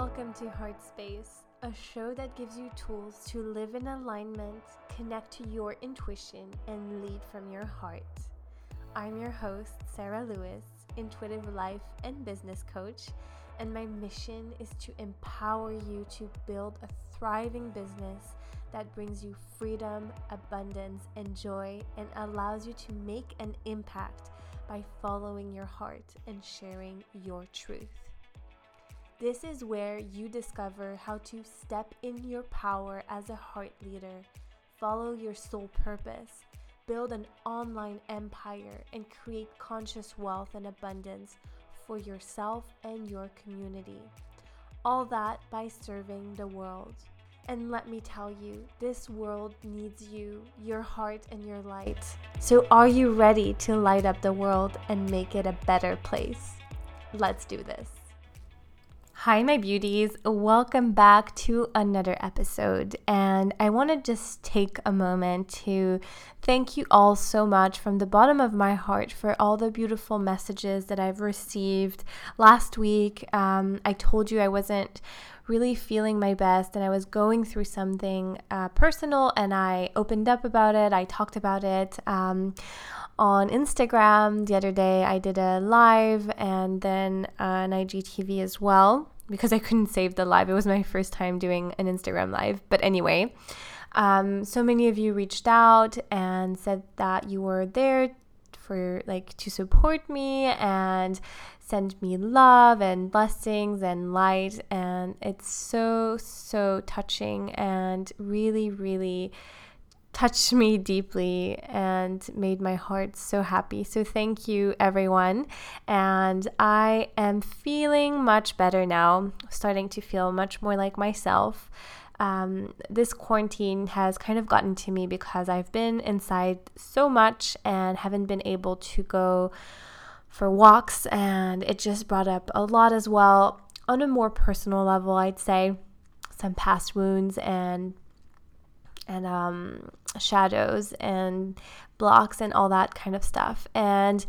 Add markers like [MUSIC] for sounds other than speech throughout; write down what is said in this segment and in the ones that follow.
Welcome to Heart Space, a show that gives you tools to live in alignment, connect to your intuition, and lead from your heart. I'm your host, Sarah Lewis, intuitive life and business coach, and my mission is to empower you to build a thriving business that brings you freedom, abundance, and joy, and allows you to make an impact by following your heart and sharing your truth. This is where you discover how to step in your power as a heart leader, follow your soul purpose, build an online empire, and create conscious wealth and abundance for yourself and your community. All that by serving the world. And let me tell you, this world needs you, your heart, and your light. So, are you ready to light up the world and make it a better place? Let's do this. Hi, my beauties. Welcome back to another episode. And I want to just take a moment to thank you all so much from the bottom of my heart for all the beautiful messages that I've received. Last week, um, I told you I wasn't really feeling my best and I was going through something uh, personal and I opened up about it. I talked about it. Um, on Instagram the other day. I did a live and then uh, an IGTV as well because I couldn't save the live. It was my first time doing an Instagram live. But anyway, um, so many of you reached out and said that you were there for like to support me and send me love and blessings and light and it's so so touching and really really touched me deeply and made my heart so happy. So, thank you, everyone. And I am feeling much better now, starting to feel much more like myself. Um, this quarantine has kind of gotten to me because I've been inside so much and haven't been able to go for walks, and it just brought up a lot as well on a more personal level, I'd say. Some past wounds and and um, shadows and blocks and all that kind of stuff. And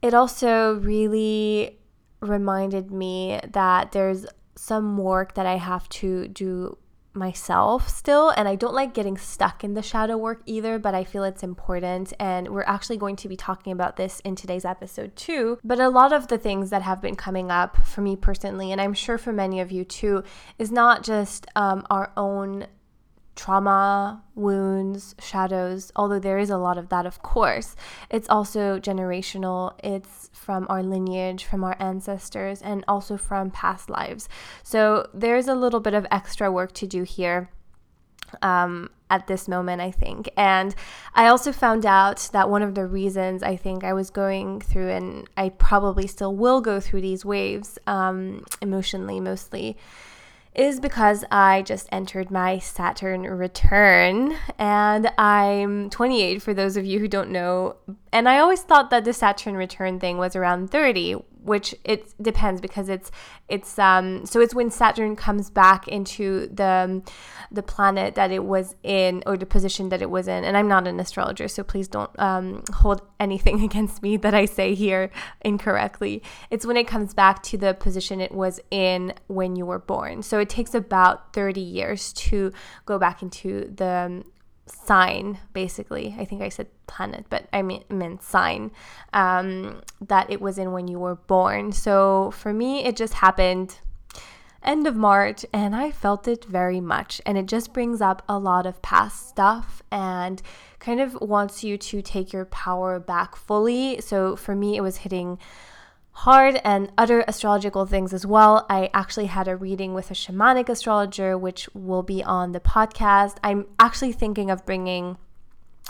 it also really reminded me that there's some work that I have to do myself still. And I don't like getting stuck in the shadow work either but I feel it's important. And we're actually going to be talking about this in today's episode too. But a lot of the things that have been coming up for me personally and I'm sure for many of you too is not just um, our own trauma, wounds, shadows, although there is a lot of that, of course. It's also generational, it's from our lineage, from our ancestors, and also from past lives. So there's a little bit of extra work to do here. Um, at this moment, I think. And I also found out that one of the reasons I think I was going through, and I probably still will go through these waves um, emotionally mostly, is because I just entered my Saturn return and I'm 28 for those of you who don't know. And I always thought that the Saturn return thing was around 30, which it depends because it's it's um so it's when Saturn comes back into the the planet that it was in or the position that it was in. And I'm not an astrologer so please don't um, hold anything [LAUGHS] against me that I say here incorrectly. It's when it comes back to the position it was in when you were born. So it takes about 30 years to go back into the sign basically. I think i said planet but i mean meant sign um, that it was in when you were born. So for me it just happened end of march and i felt it very much. And it just brings up a lot of past stuff and kind of wants you to take your power back fully. So for me it was hitting hard and other astrological things as well. I actually had a reading with a shamanic astrologer, which will be on the podcast. I'm actually thinking of bringing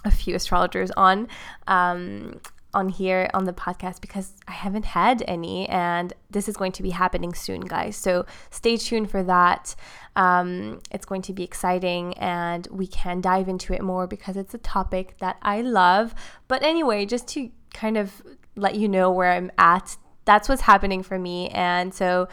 a few astrologers on. Um, on here on the podcast because I haven't had any, and this is going to be happening soon, guys. So stay tuned for that. Um, it's going to be exciting, and we can dive into it more because it's a topic that I love. But anyway, just to kind of let you know where I'm at that's what's happening for me. And so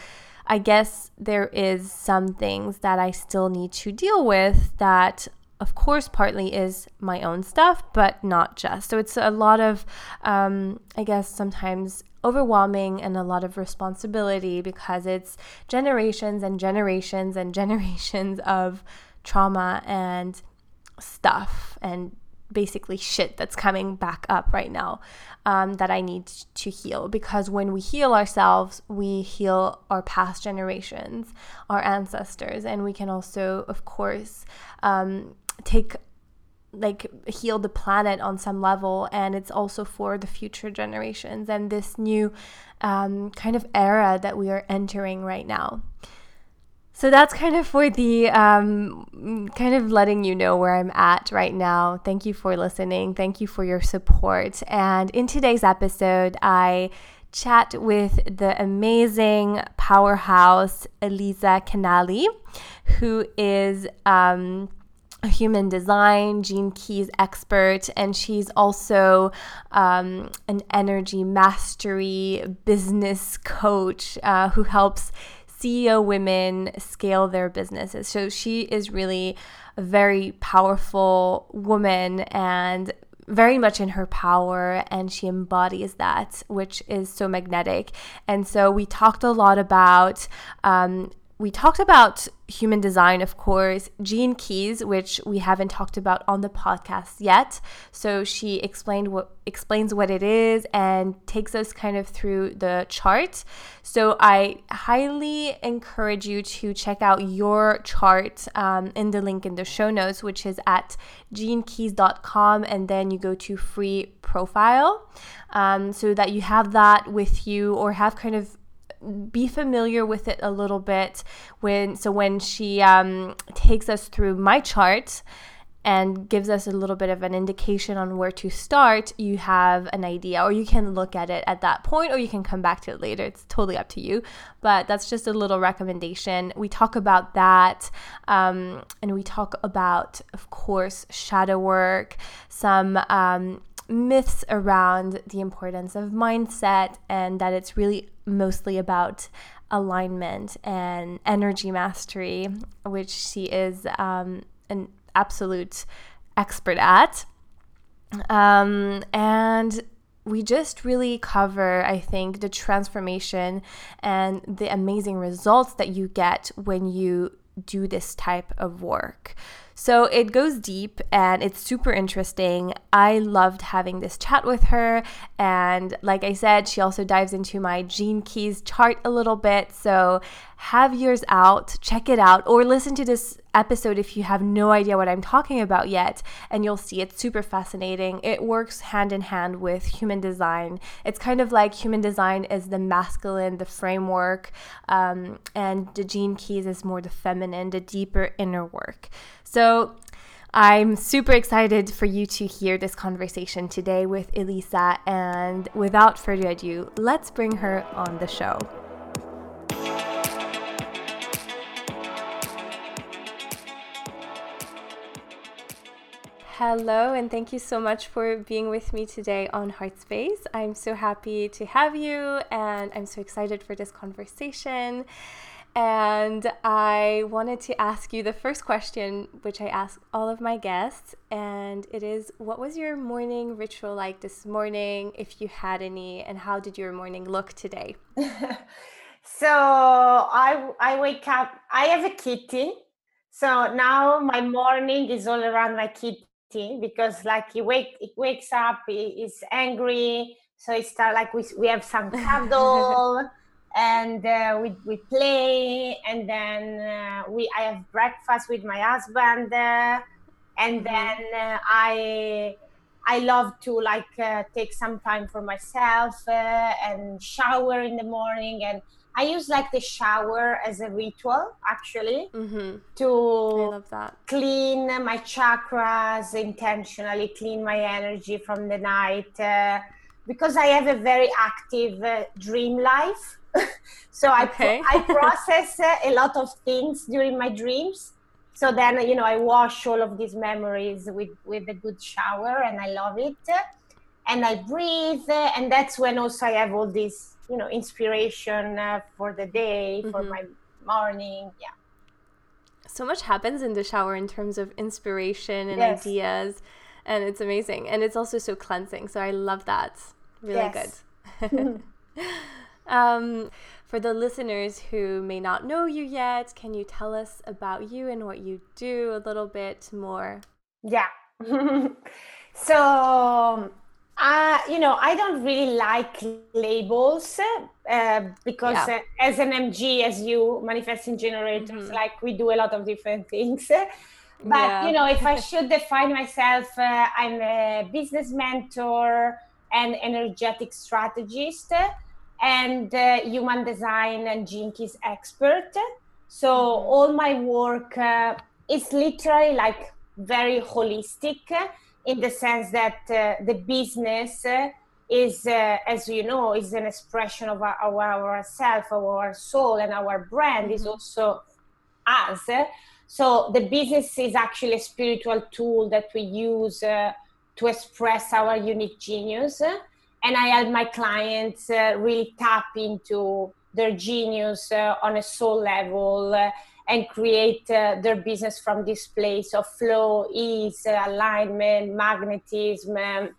I guess there is some things that I still need to deal with that of course, partly is my own stuff, but not just. So it's a lot of, um, I guess, sometimes overwhelming and a lot of responsibility because it's generations and generations and [LAUGHS] generations of trauma and stuff and basically shit that's coming back up right now um, that I need to heal. Because when we heal ourselves, we heal our past generations, our ancestors, and we can also, of course, um, take like heal the planet on some level and it's also for the future generations and this new um, kind of era that we are entering right now so that's kind of for the um, kind of letting you know where I'm at right now. Thank you for listening. Thank you for your support. And in today's episode, I chat with the amazing powerhouse Elisa Canali, who is. Um, a human design, Gene Keys expert, and she's also um, an energy mastery business coach uh, who helps CEO women scale their businesses. So she is really a very powerful woman and very much in her power and she embodies that which is so magnetic and so we talked a lot about um, we talked about human design, of course, Gene Keys, which we haven't talked about on the podcast yet. So she explained what explains what it is and takes us kind of through the chart. So I highly encourage you to check out your chart um, in the link in the show notes, which is at genekeys.com, and then you go to free profile, um, so that you have that with you or have kind of be familiar with it a little bit when so when she um, takes us through my chart and gives us a little bit of an indication on where to start, you have an idea, or you can look at it at that point, or you can come back to it later. It's totally up to you. But that's just a little recommendation. We talk about that, um, and we talk about, of course, shadow work, some um, myths around the importance of mindset and that it's really mostly about alignment and energy mastery, which she is um, an absolute expert at. Um, and we just really cover, I think, the transformation and the amazing results that you get when you do this type of work. So it goes deep and it's super interesting. I loved having this chat with her. And like I said, she also dives into my Gene Keys chart a little bit. So have yours out, check it out, or listen to this episode if you have no idea what I'm talking about yet, and you'll see it's super fascinating. It works hand in hand with human design. It's kind of like human design is the masculine, the framework, um, and the gene keys is more the feminine, the deeper inner work. So I'm super excited for you to hear this conversation today with Elisa. And without further ado, let's bring her on the show. Hello, and thank you so much for being with me today on Heartspace. I'm so happy to have you, and I'm so excited for this conversation. And I wanted to ask you the first question, which I ask all of my guests, and it is What was your morning ritual like this morning, if you had any, and how did your morning look today? [LAUGHS] so I, I wake up, I have a kitty. So now my morning is all around my kitty because like he wake he wakes up he is angry so it start like we, we have some [LAUGHS] cuddle and uh, we, we play and then uh, we i have breakfast with my husband uh, and mm-hmm. then uh, i i love to like uh, take some time for myself uh, and shower in the morning and I use like the shower as a ritual actually mm-hmm. to clean my chakras intentionally, clean my energy from the night uh, because I have a very active uh, dream life. [LAUGHS] so okay. I, [LAUGHS] I process a lot of things during my dreams. So then, you know, I wash all of these memories with, with a good shower and I love it. And I breathe. And that's when also I have all this, you know inspiration uh, for the day for mm-hmm. my morning yeah so much happens in the shower in terms of inspiration and yes. ideas and it's amazing and it's also so cleansing so i love that really yes. good [LAUGHS] um, for the listeners who may not know you yet can you tell us about you and what you do a little bit more yeah [LAUGHS] so uh, you know, I don't really like labels uh, because yeah. uh, as an MG, as you manifesting generators, mm-hmm. like we do a lot of different [LAUGHS] things. But yeah. you know, if I [LAUGHS] should define myself, uh, I'm a business mentor and energetic strategist and uh, human design and keys expert. So mm-hmm. all my work uh, is literally like very holistic in the sense that uh, the business uh, is, uh, as you know, is an expression of our, our, our self, of our soul, and our brand mm-hmm. is also us. So the business is actually a spiritual tool that we use uh, to express our unique genius. And I help my clients uh, really tap into their genius uh, on a soul level and create uh, their business from this place of flow, ease, uh, alignment, magnetism, um,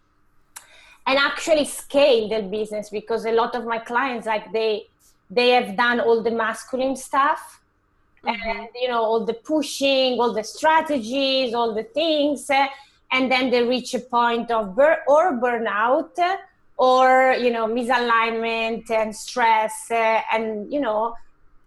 and actually scale their business because a lot of my clients, like they, they have done all the masculine stuff. Mm-hmm. And you know all the pushing, all the strategies, all the things, uh, and then they reach a point of bur- or burnout, or you know misalignment and stress, uh, and you know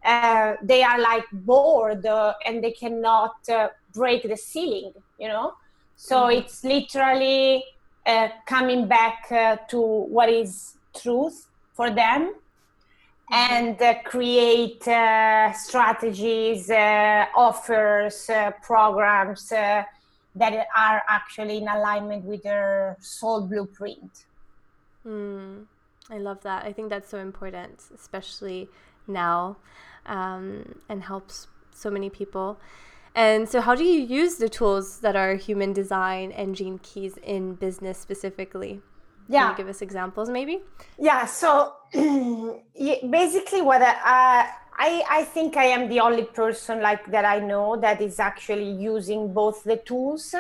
uh, they are like bored uh, and they cannot uh, break the ceiling you know so mm-hmm. it's literally uh, coming back uh, to what is truth for them mm-hmm. and uh, create strategies offers programs that are actually in alignment with their soul blueprint mm, i love that i think that's so important especially now um, and helps so many people. And so, how do you use the tools that are human design and gene keys in business specifically? Yeah. Can you give us examples, maybe? Yeah. So, [CLEARS THROAT] basically, what I, I I think I am the only person like that I know that is actually using both the tools.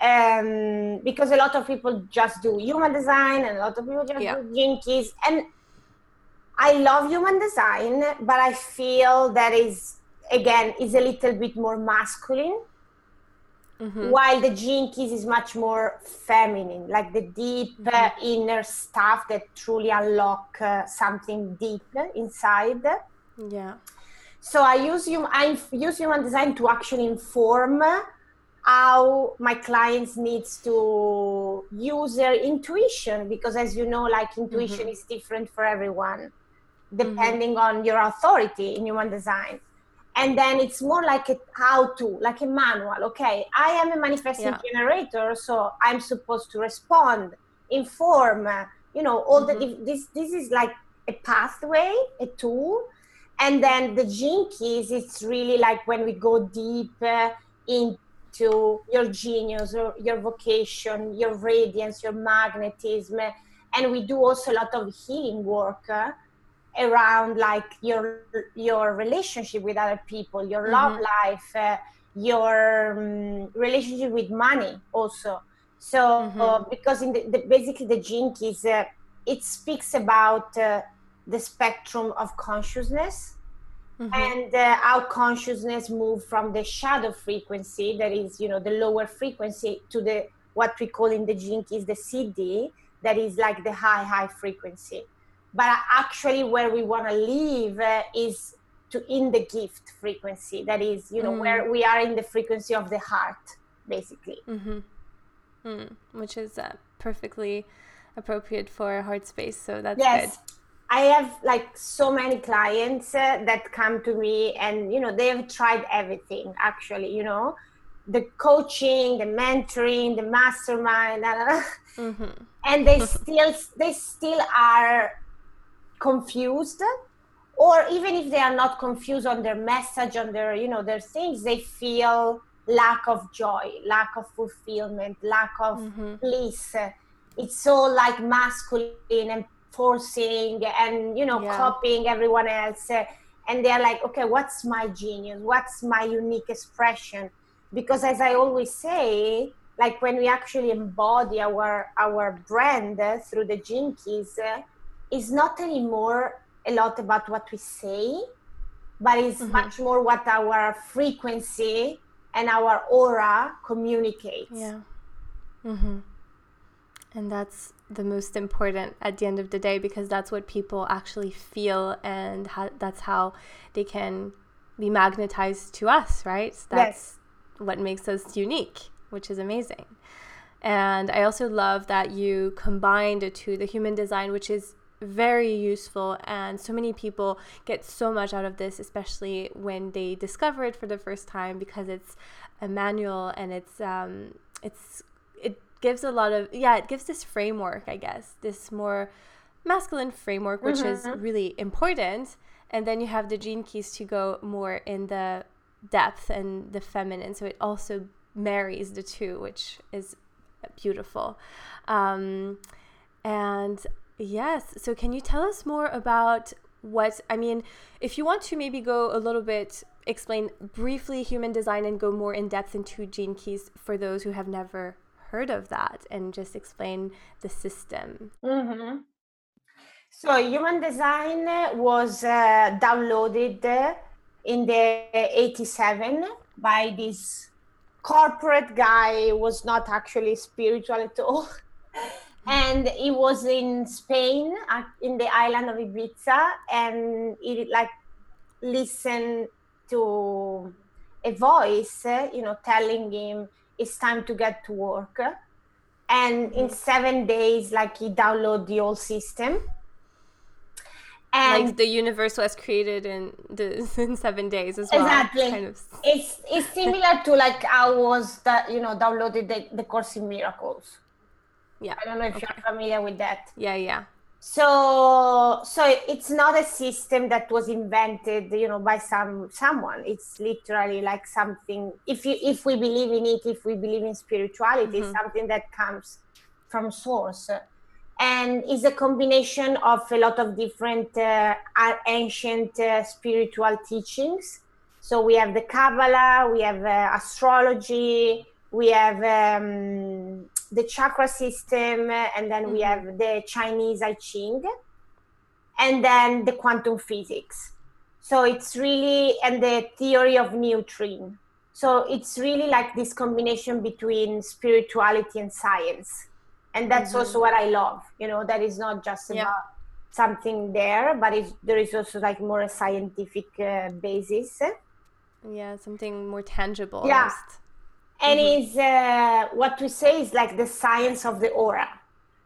Um, because a lot of people just do human design and a lot of people just yeah. do keys and I love human design, but I feel that is again is a little bit more masculine. Mm-hmm. While the keys is much more feminine, like the deep mm-hmm. uh, inner stuff that truly unlock uh, something deep inside. Yeah. So I use hum- I use human design to actually inform how my clients needs to use their intuition because as you know like intuition mm-hmm. is different for everyone depending mm-hmm. on your authority in human design and then it's more like a how to like a manual okay i am a manifesting yeah. generator so i'm supposed to respond inform you know all mm-hmm. the this this is like a pathway a tool and then the gene keys it's really like when we go deep uh, into your genius or your vocation your radiance your magnetism and we do also a lot of healing work uh, around like your your relationship with other people your mm-hmm. love life uh, your um, relationship with money also so mm-hmm. uh, because in the, the, basically the gene keys uh, it speaks about uh, the spectrum of consciousness mm-hmm. and uh, how consciousness move from the shadow frequency that is you know the lower frequency to the what we call in the gene is the siddhi that is like the high high frequency but actually where we want to live uh, is to in the gift frequency that is you know mm. where we are in the frequency of the heart basically mm-hmm. mm, which is uh, perfectly appropriate for heart space so that's yes. good I have like so many clients uh, that come to me and you know they have tried everything actually you know the coaching the mentoring the mastermind [LAUGHS] mm-hmm. and they still they still are confused or even if they are not confused on their message on their you know their things they feel lack of joy lack of fulfillment lack of mm-hmm. bliss it's so like masculine and forcing and you know yeah. copying everyone else and they're like okay what's my genius what's my unique expression because as i always say like when we actually embody our our brand uh, through the keys uh, it's not anymore a lot about what we say but it's mm-hmm. much more what our frequency and our aura communicates yeah mm-hmm. and that's the most important at the end of the day because that's what people actually feel and ha- that's how they can be magnetized to us right that's yes. what makes us unique which is amazing and i also love that you combined it to the human design which is very useful and so many people get so much out of this especially when they discover it for the first time because it's a manual and it's um it's gives a lot of yeah it gives this framework i guess this more masculine framework which mm-hmm. is really important. And then you have the gene keys to go more in the depth and the feminine. So it also marries the two which is beautiful. Um, and yes so can you tell us more about what i mean if you want to maybe go a little bit explain briefly human design and go more in depth into gene keys for those who have never heard of that and just explain the system. Mm-hmm. So, human design was uh, downloaded in the 87 by this corporate guy was not actually spiritual at all [LAUGHS] and he was in spain in the island of ibiza and he like listened to a voice you know telling him it's time to get to work. And in mm-hmm. seven days like he download the whole system. And like the universe was created in the [LAUGHS] in seven days as well exactly. kind of... it's it's similar to like I was that you know downloaded the, the course in miracles. Yeah. I don't know if okay. you're familiar with that. Yeah yeah so so it's not a system that was invented you know by some someone. It's literally like something if you if we believe in it if we believe in spirituality mm-hmm. something that comes from source. And is a combination of a lot of different uh, ancient uh, spiritual teachings. So we have the kabbalah we have uh, astrology we have um, the chakra system, and then mm-hmm. we have the Chinese I Ching, and then the quantum physics. So it's really, and the theory of neutron. So it's really like this combination between spirituality and science. And that's mm-hmm. also what I love, you know, that is not just about yeah. something there, but there is also like more a scientific uh, basis. Yeah, something more tangible. Yeah. Almost and mm-hmm. is uh, what we say is like the science of the aura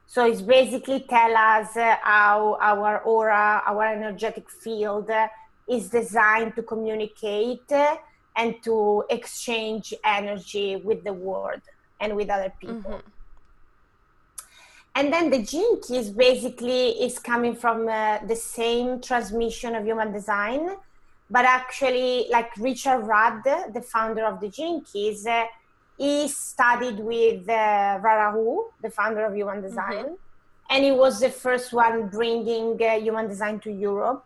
so it's basically tell us uh, how our aura our energetic field uh, is designed to communicate uh, and to exchange energy with the world and with other people mm-hmm. and then the gene keys basically is coming from uh, the same transmission of human design but actually like richard rudd the founder of the uh, he studied with uh, Ra Uru Hu, the founder of Human Design, mm-hmm. and he was the first one bringing uh, Human Design to Europe.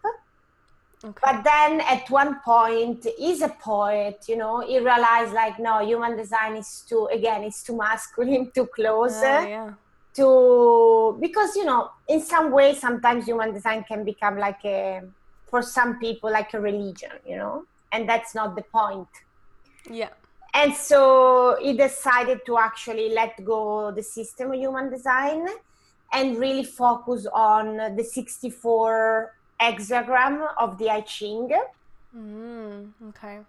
Okay. But then at one point, he's a poet, you know, he realized like, no, human design is too, again, it's too masculine, [LAUGHS] too close. Uh, yeah. To, because, you know, in some way, sometimes human design can become like a, for some people, like a religion, you know, and that's not the point. Yeah and so he decided to actually let go the system of human design and really focus on the 64 hexagram of the I Ching. Mm, okay.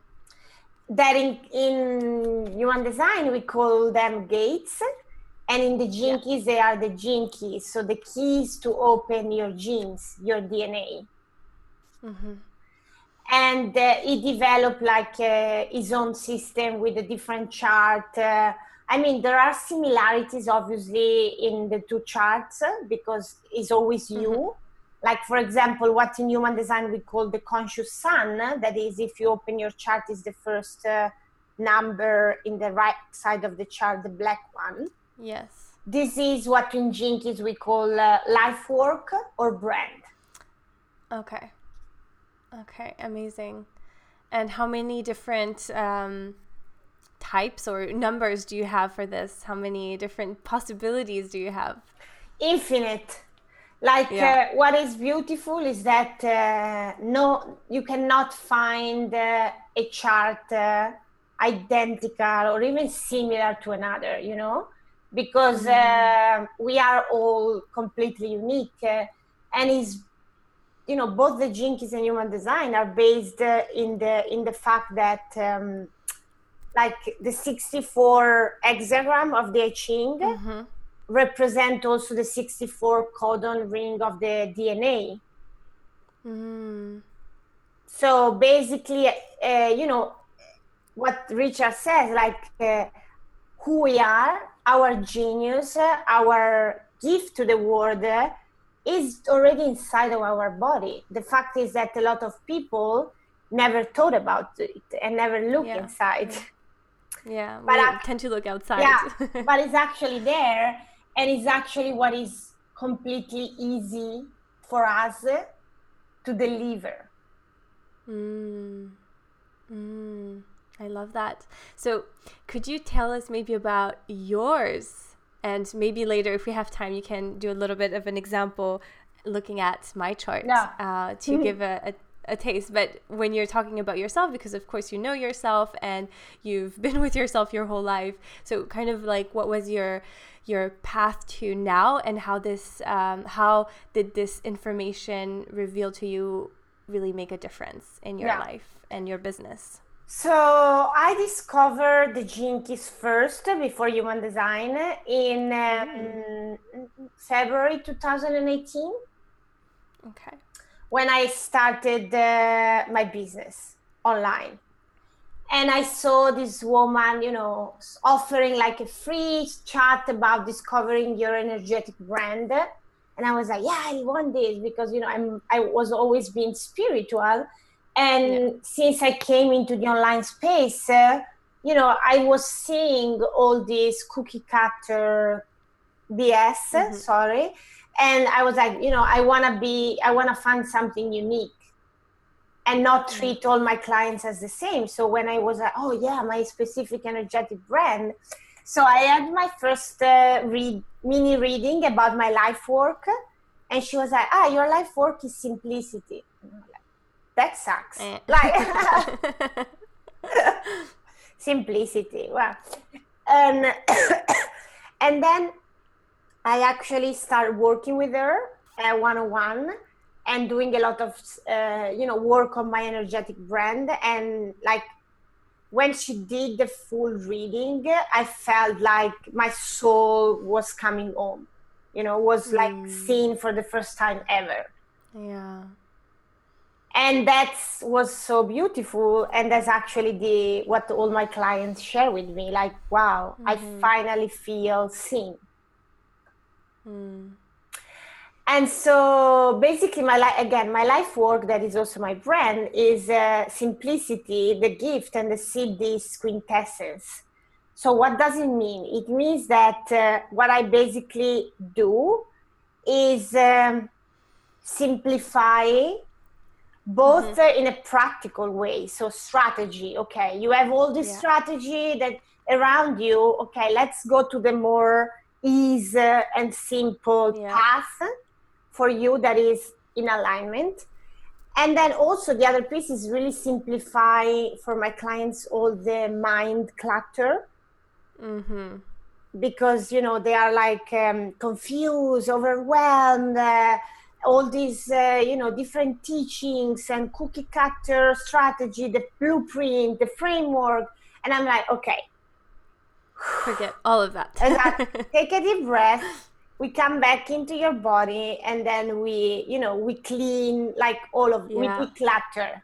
That in, in human design we call them gates, and in the gene keys they are the gene keys. So the keys to open your genes, your DNA. Mm-hmm and uh, he developed like uh, his own system with a different chart uh, i mean there are similarities obviously in the two charts because it's always you. Mm-hmm. like for example what in human design we call the conscious sun that is if you open your chart is the first uh, number in the right side of the chart the black one. Yes. This is what in Keys we call uh, life work or brand. Okay Okay, amazing. And how many different um, types or numbers do you have for this? How many different possibilities do you have? Infinite. Like yeah. uh, what is beautiful is that uh, no, you cannot find uh, a chart uh, identical or even similar to another. You know, because. Uh, we are all completely unique, uh, and is you know both the Keys and human design are based in the in the fact that. Um, like the 64 hexagram of the I Ching mm-hmm. represent also the 64 codon ring of the DNA. Mm. So basically, uh, you know, what Richard says, like uh, who we are, our genius, uh, our gift to the world uh, is already inside of our body. The fact is that a lot of people never thought about it and never look yeah. inside. Yeah. But I tend to look outside. Yeah, [LAUGHS] but it's actually there, and it's actually what is completely easy for us to deliver. Mm. Mm. I love that. So, could you tell us maybe about yours? And maybe later, if we have time, you can do a little bit of an example looking at my chart yeah. uh, to mm-hmm. give a, a a taste. But when you're talking about yourself, because of course you know yourself and you've [LAUGHS] been with yourself your whole life, so kind of like what was your your path to now, and how this um, how did this information reveal to you really make a difference in your yeah. life and your business? So I discovered the Keys first before Human Design in um, mm. February 2018. Okay when I started uh, my business online. And I saw this woman, you know, offering like a free chat about discovering your energetic brand. And I was like, yeah, I want this because, you know, I'm, I was always being spiritual. And yeah. since I came into the online space, uh, you know, I was seeing all this cookie cutter BS, mm-hmm. sorry, and i was like you know i want to be i want to find something unique and not mm. treat all my clients as the same so when i was like oh yeah my specific energetic brand so i had my first uh, read mini reading about my life work and she was like ah your life work is simplicity that sucks. Eh. like [LAUGHS] [LAUGHS] simplicity well and [COUGHS] and then I actually started working with her at 101 and doing a lot of uh, you know work on my energetic brand. And like when she did the full reading i felt like my soul was coming home you know was like mm. seen for the first time ever. Yeah and that was so beautiful and that's actually the what all my clients share with me like wow mm-hmm. i finally feel seen Mm. And so basically, my life again, my life work that is also my brand is uh, simplicity, the gift, and the seed this quintessence. So what does it mean? It means that uh, what I basically do is um, simplify both mm-hmm. uh, in a practical way. So strategy, okay, you have all this yeah. strategy that around you. Okay, let's go to the more easy and simple yeah. path for you that is in alignment and then also the other piece is really simplify for my clients all the mind clutter mm-hmm. because you know they are like um, confused overwhelmed uh, all these uh, you know different teachings and cookie cutter strategy the blueprint the framework and i'm like okay Forget all of that. [LAUGHS] Take a deep breath. We come back into your body, and then we, you know, we clean like all of yeah. we, we clutter.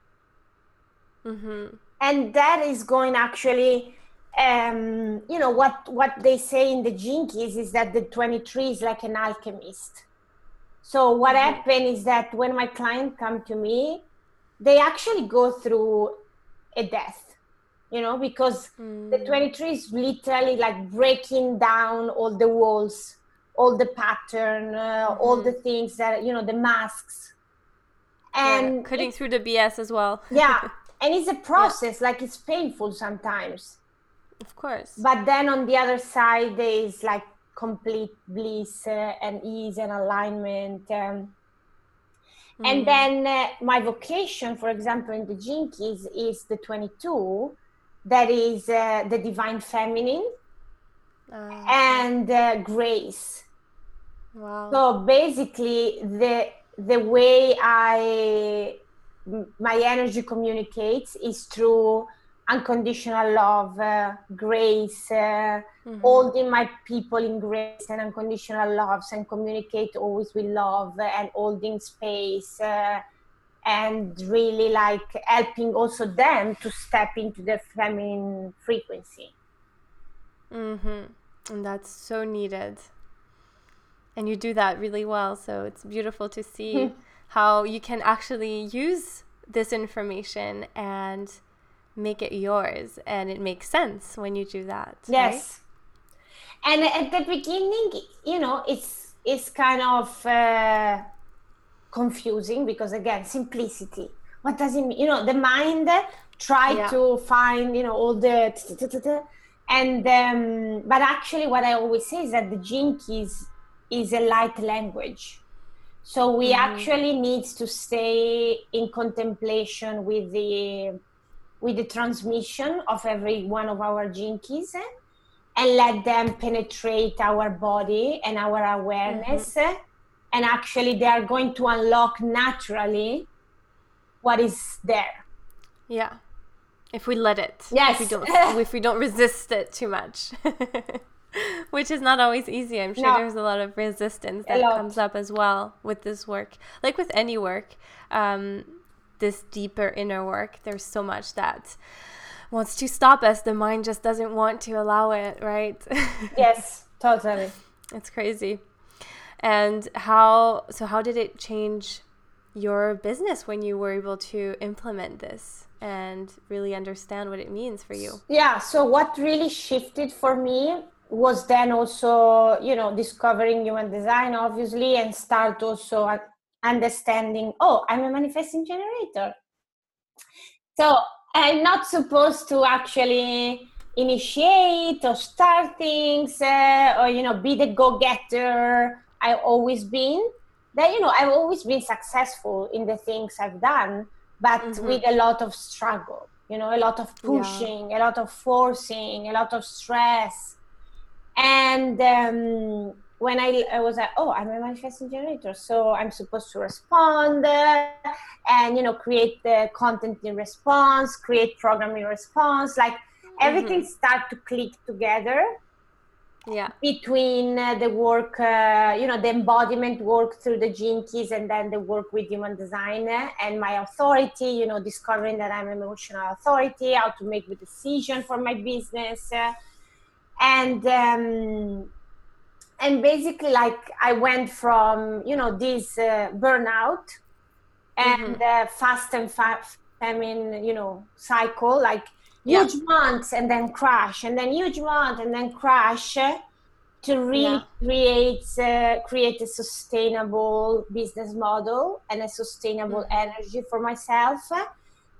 Mm-hmm. And that is going actually, um, you know, what what they say in the gene keys is that the 23 is like an alchemist. So what mm-hmm. happened is that when my client come to me, they actually go through a death you know because mm. the 23 is literally like breaking down all the walls all the pattern uh, mm-hmm. all the things that you know the masks and yeah, cutting through the BS as well. yeah, [LAUGHS] and it's a process. Yeah. Like it's painful sometimes. Of course. But then on the other side, there is like complete bliss uh, and ease and alignment. Um, mm. And then uh, my vocation, for example, in the Gene Keys is the 22, that is uh, the divine feminine uh, and uh, grace. Wow. So basically, the the way I my energy communicates is through unconditional love, uh, grace, uh, mm-hmm. holding my people in grace and unconditional love, and communicate always with love and holding space, uh, and really like helping also them to step into their feminine frequency. Mm-hmm. And that's so needed. And you do that really well. So it's beautiful to see [LAUGHS] how you can actually use this information and make it yours and it makes sense when you do that yes right? And at the beginning you know it's it's kind of uh, confusing because again simplicity what does it mean you know the mind try yeah. to find you know all the and um, but actually what i always say is that the gene keys is is a light language so we mm-hmm. actually need to stay in contemplation with the with the transmission of every one of our gene keys and let them penetrate our body and our awareness. Mm-hmm. and actually they are going to unlock naturally what is there. Yeah. If we let it. Yes if we don't [LAUGHS] if we don't resist it too much. [LAUGHS] Which is not always easy. I'm sure no. there's a lot of resistance that comes up as well with this work. Like with any work um, this deeper inner work, there's so much that wants to stop us. The mind just doesn't want to allow it, right? [LAUGHS] yes, totally. It's crazy. And how, so how did it change your business when you were able to implement this and really understand what it means for you? Yeah. So, what really shifted for me was then also, you know, discovering human design, obviously, and start also understanding oh i'm a manifesting generator so i'm not supposed to actually initiate or start things uh, or you know be the go-getter i've always been that you know i've always been successful in the things i've done but mm-hmm. with a lot of struggle you know a lot of pushing yeah. a lot of forcing a lot of stress and um, when I, I was like, oh, I'm a manifesting generator, so I'm supposed to respond uh, and you know create the content in response, create program in response, like everything mm-hmm. start to click together. Yeah. Between uh, the work, uh, you know, the embodiment work through the gene keys, and then the work with human design and my authority, you know, discovering that I'm an emotional authority, how to make the decision for my business, uh, and. Um, and basically like i went from you know this uh, burnout and mm-hmm. uh, fast and fast i mean you know cycle like huge yeah. months and then crash and then huge month and then crash to really yeah. create uh, create a sustainable business model and a sustainable mm-hmm. energy for myself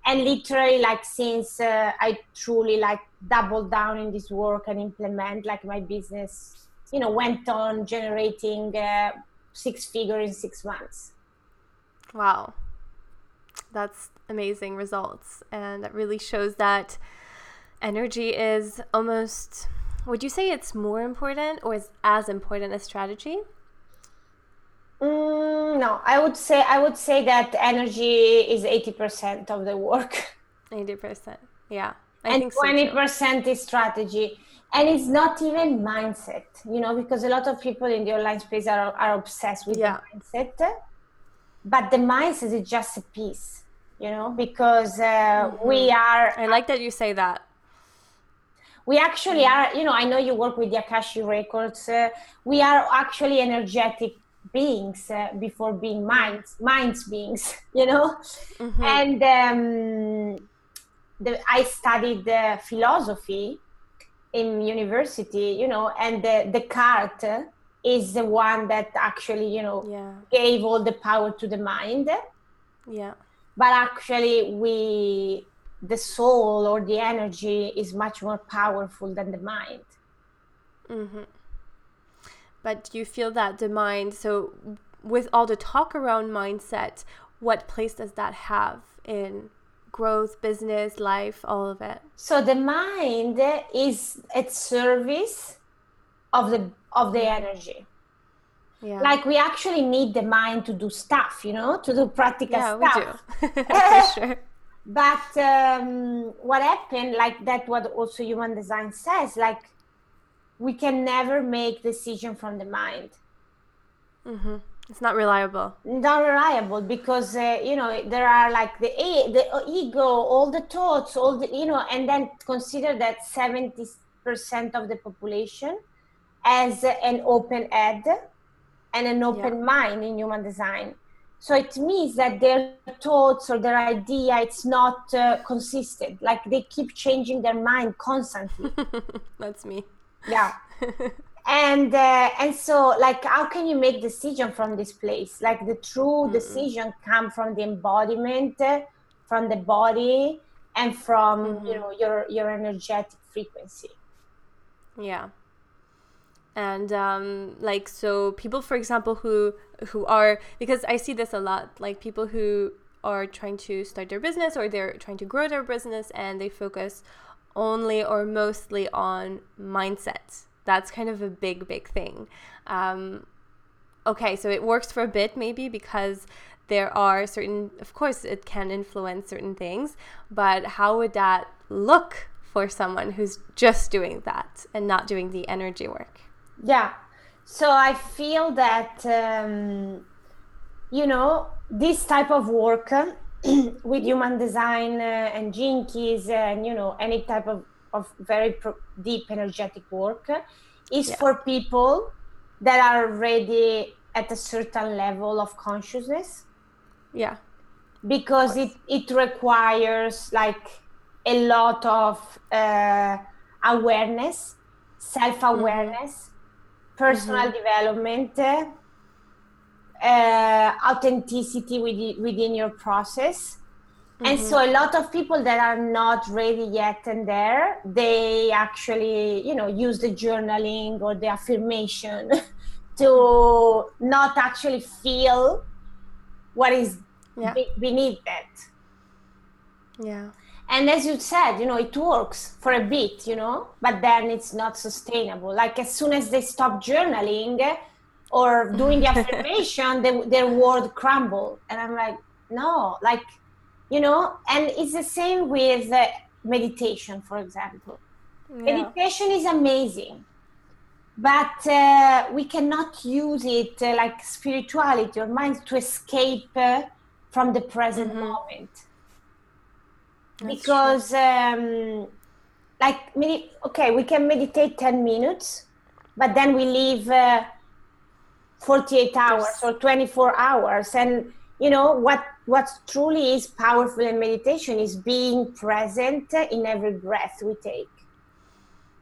and literally like since uh, i truly like double down in this work and implement like my business you know went on generating uh, six figure in six months. Wow. That's amazing results. And that really shows that energy is almost would you say it's more important or is as important as strategy? Mm, no i would say i would say that energy is 80% of the work. 80% yeah I and 20% so is strategy and it's not even mindset you know because a lot of people in the online space are, are obsessed with yeah. the mindset but the mindset is just a piece you know because uh, mm-hmm. we are i like that you say that we actually mm-hmm. are you know i know you work with the akashic records uh, we are actually energetic beings uh, before being minds minds beings [LAUGHS] you know mm-hmm. and um, the, i studied uh, philosophy in university you know and the Descartes is the one that actually you know yeah. gave all the power to the mind Yeah. But actually, we, the soul or the energy is much more powerful than the mind. Mm-hmm. But you feel that the mind, so with all the talk around mindset, what place does that have in growth, business, life, all of it? So the mind is at service of the of the energy. Yeah. Like we actually need the mind to do stuff, you know, to do practical yeah, stuff. we do. [LAUGHS] For sure. [LAUGHS] But um, what happened, like that, what also human design says, like we can never make decision from the mind. Mm-hmm. It's not reliable. Not reliable because uh, you know there are like the the ego, all the thoughts, all the you know, and then consider that seventy percent of the population has an open head and an open yeah. mind in human design. So it means that their thoughts or their idea it's not uh, consistent. Like they keep changing their mind constantly. [LAUGHS] That's me. Yeah. [LAUGHS] and uh, and so like how can you make decision from this place? Like the true mm decision come from the embodiment from the body and from mm-hmm. you know your your energetic frequency. Yeah. And um, like so people for example who who are because i see this a lot like people who are trying to start their business or they're trying to grow their business and they focus only or mostly on mindset that's kind of a big, big thing. Um, okay, so it works for a bit maybe because there are certain, of course, it can influence certain things, but how would that look for someone who's just doing that and not doing the energy work? Yeah. So I feel that, um, you know, this type of work [CLEARS THROAT] with human design uh, and keys and, you know, any type of of very pro- deep energetic work is yeah. for people that are already at a certain level of consciousness yeah because it it requires like a lot of uh, awareness self-awareness mm-hmm. personal mm-hmm. development uh, authenticity within, within your process Mm-hmm. And so a lot of people that are not ready yet and there, they actually, you know, use the journaling or the affirmation [LAUGHS] to not actually feel what is yeah. be- beneath that. Yeah. And as you said, you know, it works for a bit, you know, but then it's not sustainable. Like as soon as they stop journaling or doing the [LAUGHS] affirmation, they, their world crumble. And I'm like, no, like you know and it's the same with uh, meditation for example. Yeah. meditation is amazing but uh, we cannot use it uh, like spirituality or mind to escape uh, from the present mm-hmm. moment. That's because um, like medi- okay we can meditate 10 minutes but then we leave uh, 48 hours or 24 hours. And you know what what truly is powerful in meditation is being present in every breath we take.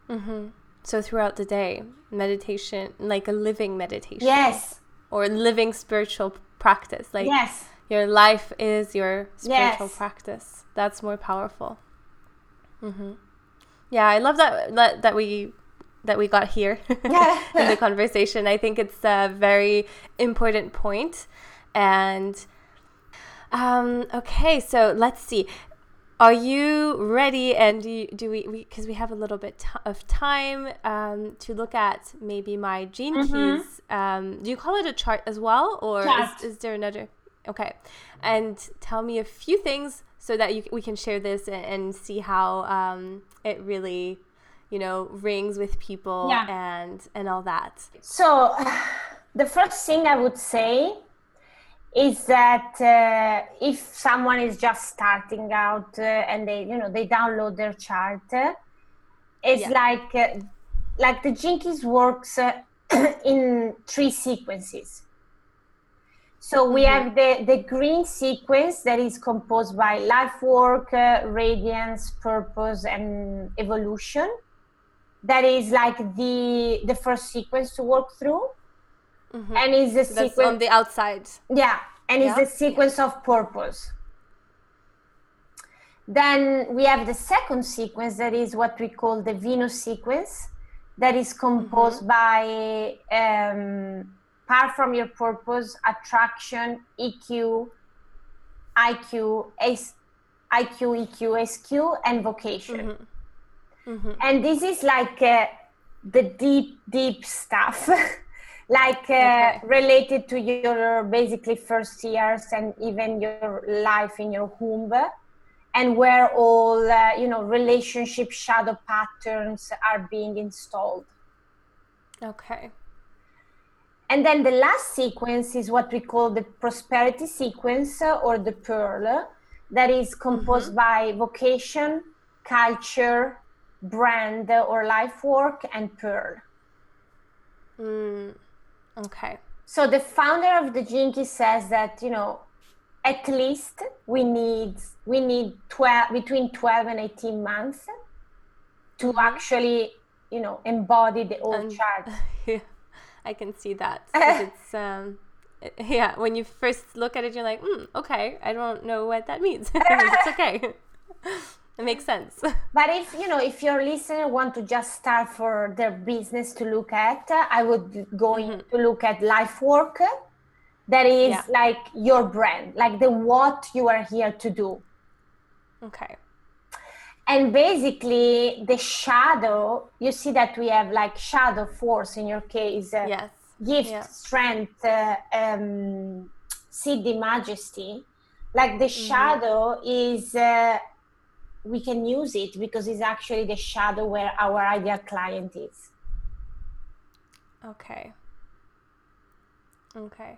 Mm-hmm. so throughout the day meditation like a living meditation. Yes. Or living spiritual practice like yes. your life is your spiritual yes. practice. That's more powerful. Mm-hmm. yeah i love that, that that we that we got here [LAUGHS] in the [LAUGHS] conversation. I think it's a very important point. And um, okay, so let's see. Are you ready? And do, you, do we, because we, we, have a little bit t- of time um, to look at maybe my gene mm-hmm. keys. Um, do you call it a chart as well? Or is, is, there another? Okay. And tell me a few things so that you, we can share this and, and see how um, it really, you know, rings with people yeah. and, and all that. So, [SIGHS] the first thing I would say is that uh, if someone is just starting out uh, and they you know they download their chart uh, it's yeah. like uh, like the Keys works uh, [CLEARS THROAT] in three sequences so we mm-hmm. have the the green sequence that is composed by life work uh, radiance purpose and evolution that is like the the first sequence to work through Mm-hmm. And it's the That's sequence on the outside. Yeah, and it's the sequence of purpose. Then we have the second sequence that is what we call the Venus sequence, that is composed mm-hmm. by um, apart from your purpose, attraction, EQ, IQ, S, IQ, EQ, SQ, and vocation. Mm-hmm. Mm-hmm. And this is like uh, the deep, deep stuff. [LAUGHS] like uh, okay. related to your basically first years and even your life in your womb and where all uh, you know relationship shadow patterns are being installed okay and then the last sequence is what we call the prosperity sequence uh, or the pearl that is composed mm-hmm. by vocation culture brand or life work and pearl mm. Okay. So the founder of the Gene Keys says that you know at least we need we need 12 between 12 and 18 months to mm-hmm. actually you know embody the old um, chart [LAUGHS] yeah i can see that [LAUGHS] it's um yeah when you first look at it you're like mm, okay i don't know what that means [LAUGHS] it's okay it makes sense [LAUGHS] but if you know if your listener want to just start for their business to look at i would go mm-hmm. to look at life work that is yeah. like your brand like the what you are here to do okay and basically the shadow you see that we have like shadow force in your case uh, yes gift yeah. strength uh, um, siddhi majesty like the mm-hmm. shadow is uh, we can use it because it's actually the shadow where our ideal client is. Okay. Okay.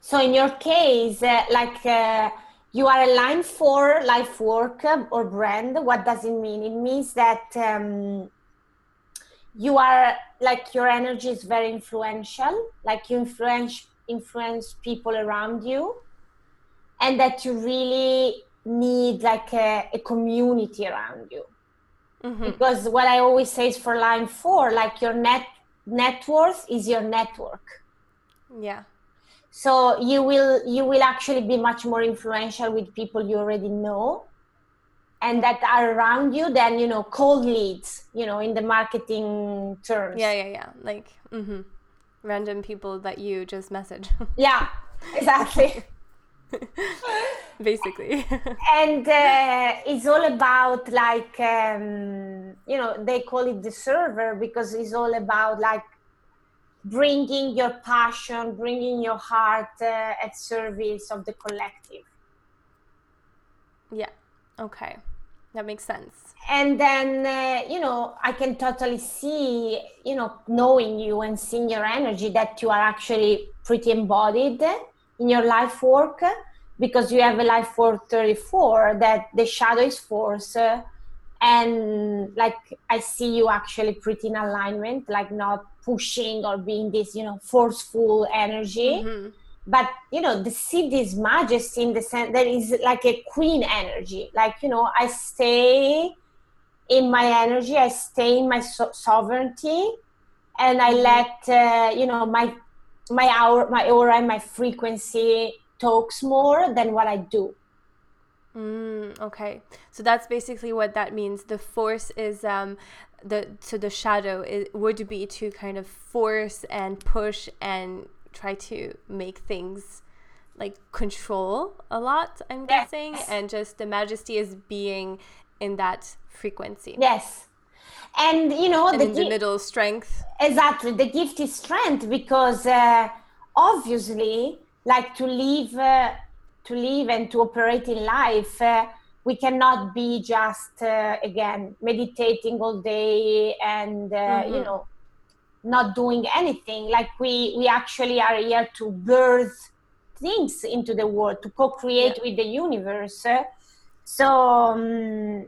So in your case, uh, like uh, you are a line four life work or brand, what does it mean? It means that um, you are like your energy is very influential, like you influence influence people around you, and that you really need like a, a community around you. Mm-hmm. because what i always say is for line four like your net net worth is your network. Yeah. So you will you will actually be much more influential with people you already know and that are around you than you know cold leads you know in the marketing terms. Yeah yeah yeah. Like mm-hmm. random people that you just message. Yeah [LAUGHS] exactly [LAUGHS] basically. And uh, it's all about like um, you know they call it the server because it's all about like bringing your passion bringing your heart uh, at service of the collective. Yeah. Okay. That makes sense. And then uh, you know i can totally see you know knowing you and seeing your energy that you are actually pretty embodied in your life work because you have a life for 34 that the shadow is force uh, and like i see you actually pretty in alignment like not pushing or being this you know forceful energy mm-hmm. but you know the siddhi's majesty in the sense that is like a queen energy like you know i stay in my energy i stay in my so- sovereignty and i mm-hmm. let uh, you know my my hour my aura and my frequency talks more than what I do. Mm, okay, so that's basically what that means. The force is um, the so the shadow it would be to kind of force and push and try to make things like control a lot. I'm yes. guessing, and just the majesty is being in that frequency. Yes, and you know and the, in the middle strength. Exactly, the gift is strength because uh, obviously like to live uh, to live and to operate in life uh, we cannot be just uh, again meditating all day and uh, mm-hmm. you know not doing anything like we we actually are here to birth things into the world to co-create yeah. with the universe so um,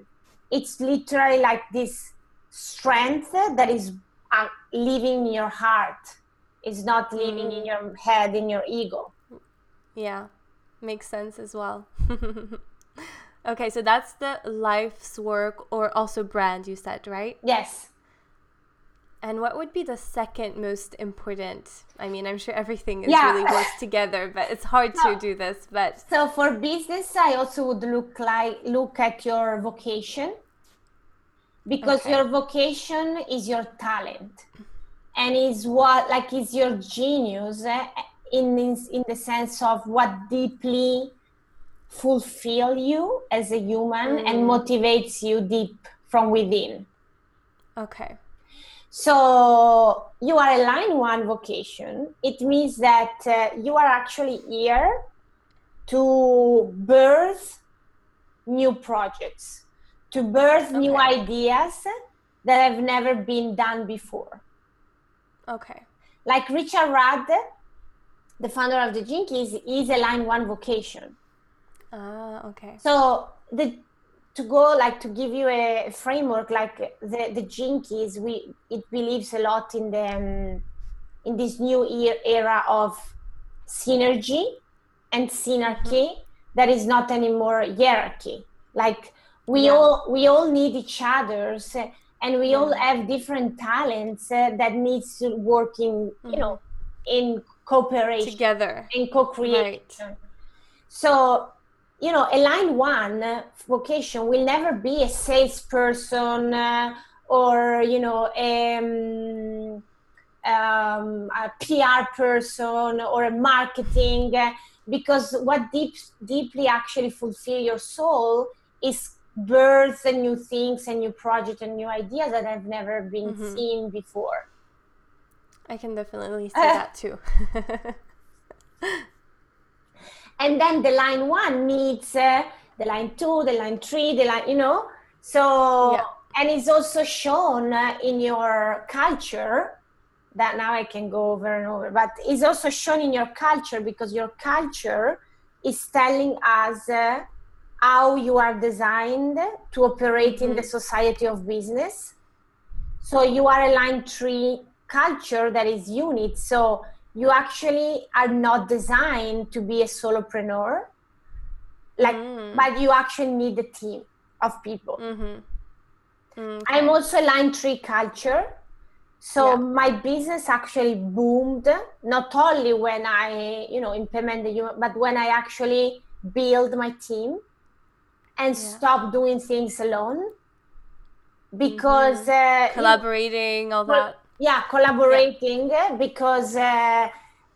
it's literally like this strength that is uh, living in your heart is not living mm. in your head in your ego yeah, makes sense as well. [LAUGHS] okay, so that's the life's work or also brand you said, right? Yes. And what would be the second most important? I mean, I'm sure everything is yeah. really works [LAUGHS] together, but it's hard to do this. But so for business, I also would look like look at your vocation because okay. your vocation is your talent and is what like is your genius eh, in in the sense of what deeply fulfill you as a human mm. and motivates you deep from within okay so you are a line one vocation. It means that uh, you are actually here to birth new projects, to birth okay. new ideas that have never been done before. Okay. Like Richard Rudd, the founder of the Gene Keys, is a line one vocation. Ah, uh, okay. So the to go like to give you a framework like the the Gene Keys, we it believes a lot in the um, in this new era of synergy and synarchy mm-hmm. that is not anymore hierarchy like we yeah. all we all need each other's and we all have different talents uh, that needs to work in mm-hmm. you know in cooperation together in co-creation right. so you know, a line one vocation will never be a salesperson uh, or, you know, um, um, a PR person or a marketing, uh, because what deep, deeply actually fulfill your soul is birth and new things and new projects and new ideas that have never been mm-hmm. seen before. I can definitely see uh, that too. [LAUGHS] and then the line one meets uh, the line two the line three the line you know so yeah. and it's also shown uh, in your culture that now i can go over and over but it's also shown in your culture because your culture is telling us uh, how you are designed to operate mm-hmm. in the mm-hmm. society of business so you are a line three culture that is unit so you actually are not designed to be a solopreneur like mm. but you actually need a team of people mm-hmm. Okay. i'm also a line tree culture so yeah. my business actually boomed not only when i you know implement the but when i actually build my team and yeah. stop doing things alone because mm-hmm. uh, collaborating all that yeah collaborating yeah. because uh,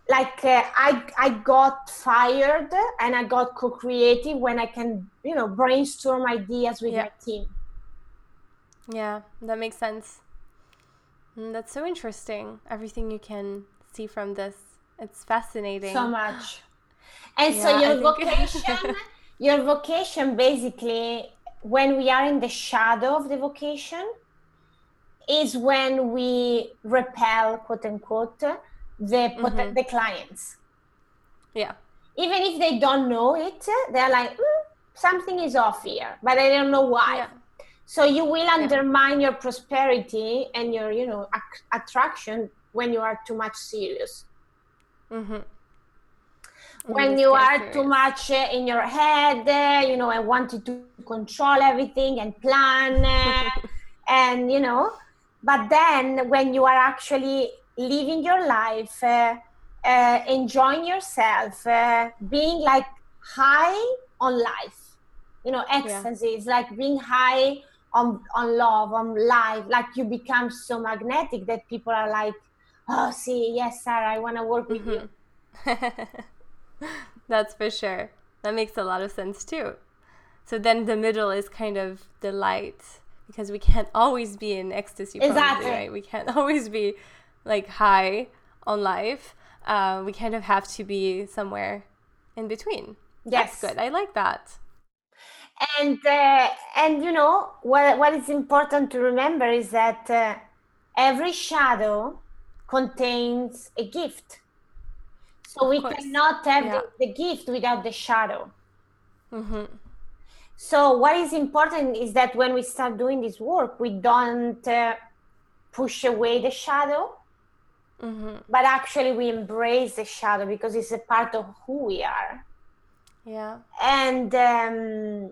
like uh, i i got fired and i got co-creative when i can you know brainstorm ideas with yeah. my team yeah that makes sense and mm, that's so interesting everything you can see from this it's fascinating so much [GASPS] and yeah, so your vocation [LAUGHS] your vocation basically when we are in the shadow of the vocation is when we repel, quote unquote, the mm-hmm. the clients. Yeah. Even if they don't know it, they're like, mm, something is off here, but I don't know why. Yeah. So you will undermine yeah. your prosperity and your, you know, ac- attraction when you are too much serious. Mm-hmm. When you are too much uh, in your head, uh, you know, and wanted to control everything and plan, uh, [LAUGHS] and you know, but then when you are actually living your life uh, uh, enjoying yourself uh, being like high on life you know ecstasy yeah. is like being high on on love on life like you become so magnetic that people are like oh see yes sarah i want to work with mm-hmm. you [LAUGHS] [LAUGHS] that's for sure that makes a lot of sense too so then the middle is kind of the light because we can't always be in ecstasy. Probably, exactly. Right? We can't [LAUGHS] always be like high on life. Uh, we kind of have to be somewhere in between. Yes, That's good. I like that. And uh, and you know what what is important to remember is that uh, every shadow contains a gift. So we cannot have yeah. the, the, gift without the shadow. Mm-hmm. So what is important is that when we start doing this work, we don't uh, push away the shadow, mm-hmm. but actually we embrace the shadow because it's a part of who we are. Yeah. And um,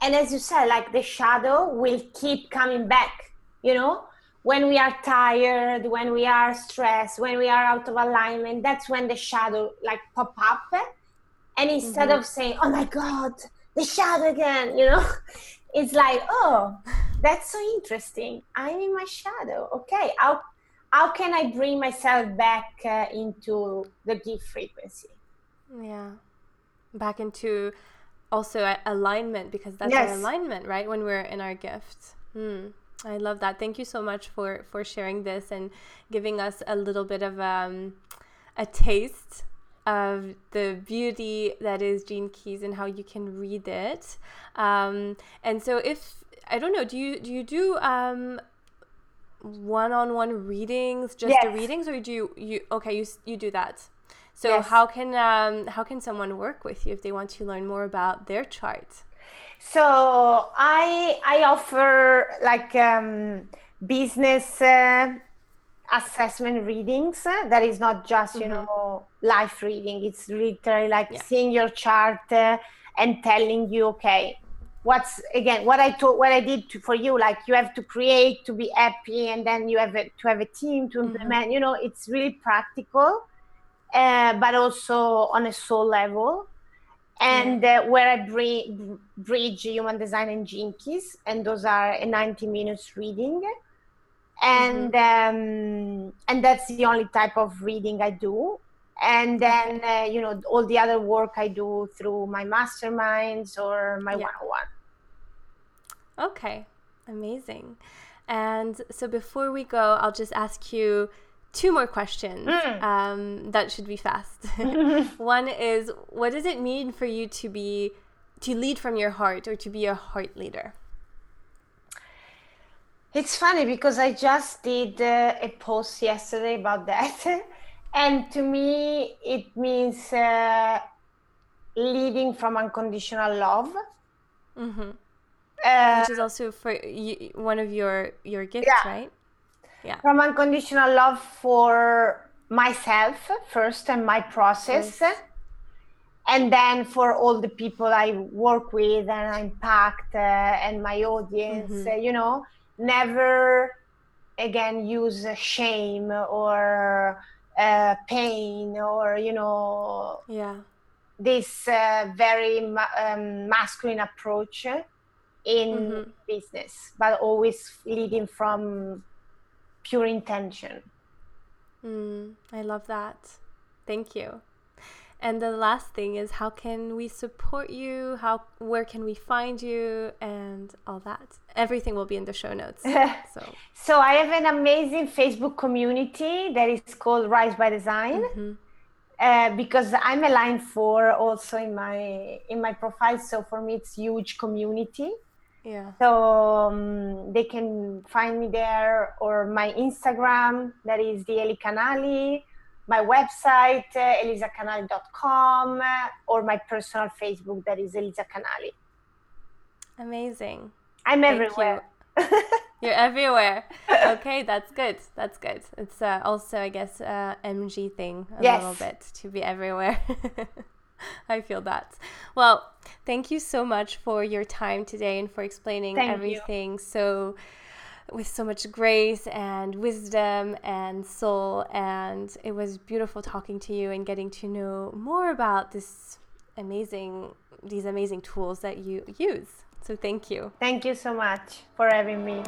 and as you said, like the shadow will keep coming back. You know, when we are tired, when we are stressed, when we are out of alignment, that's when the shadow like pop up. And instead mm-hmm. of saying, "Oh my God, the shadow again," you know, [LAUGHS] it's like, "Oh, that's so interesting. I'm in my shadow. Okay, how how can I bring myself back uh, into the gift frequency?" Yeah, back into also alignment because that's yes. our alignment, right? When we're in our gift. Hmm. I love that. Thank you so much for for sharing this and giving us a little bit of um, a taste of the beauty that is Gene Keys and how you can read it. Um, and so, if I don't know, do you do you do um, one-on-one readings, just yes. the readings, or do you you okay you you do that? So yes. how can um, how can someone work with you if they want to learn more about their chart? So I I offer like um, business uh, assessment readings. Uh, that is not just you mm-hmm. know life reading. It's literally like yeah. seeing your chart uh, and telling you okay what's again what i told what i did to, for you like you have to create to be happy and then you have a, to have a team to mm-hmm. implement you know it's really practical uh, but also on a soul level and uh, where I bring, bridge human design and Keys, and those are a 90 minutes reading. And mm-hmm. um, and that's the only type of reading I do. And then uh, you know all the other work I do through my masterminds or my yeah. one-on-one. Okay, amazing. And so before we go, I'll just ask you two more questions. Mm. Um, that should be fast. [LAUGHS] [LAUGHS] One is, what does it mean for you to be to lead from your heart or to be a heart leader? It's funny because I just did uh, a post yesterday about that, [LAUGHS] and to me it means uh, leading from unconditional love. Mm-hmm. Uh, Which is also for you, one of your your gifts, yeah. right? Yeah. from unconditional love for myself first and my process yes. and then for all the people i work with and impact uh, and my audience mm-hmm. uh, you know never again use shame or uh, pain or you know yeah this uh, very ma- um, masculine approach in mm-hmm. business but always leading from pure intention. Mm, I love that. Thank you. And the last thing is how can we support you? How where can we find you and all that? Everything will be in the show notes. [LAUGHS] So So I have an amazing Facebook community that is called Rise by Design. Mm-hmm. Uh, because I'm a line four also in my in my profile, so for me it's huge community. Yeah. So um, they can find me there or my Instagram, that is the Eli Canali, my website, uh, elisacanali.com, uh, or my personal Facebook, that is Elisa Canali. Amazing. I'm Thank everywhere. You. You're [LAUGHS] everywhere. Okay, that's good. That's good. It's uh, also, I guess, uh, MG thing a yes. little bit to be everywhere. [LAUGHS] [LAUGHS] I feel that. Well, thank you so much for your time today and for explaining thank everything you. so with so much grace and wisdom and soul and it was beautiful talking to you and getting to know more about this amazing these amazing tools that you use. So thank you. Thank you so much for having me.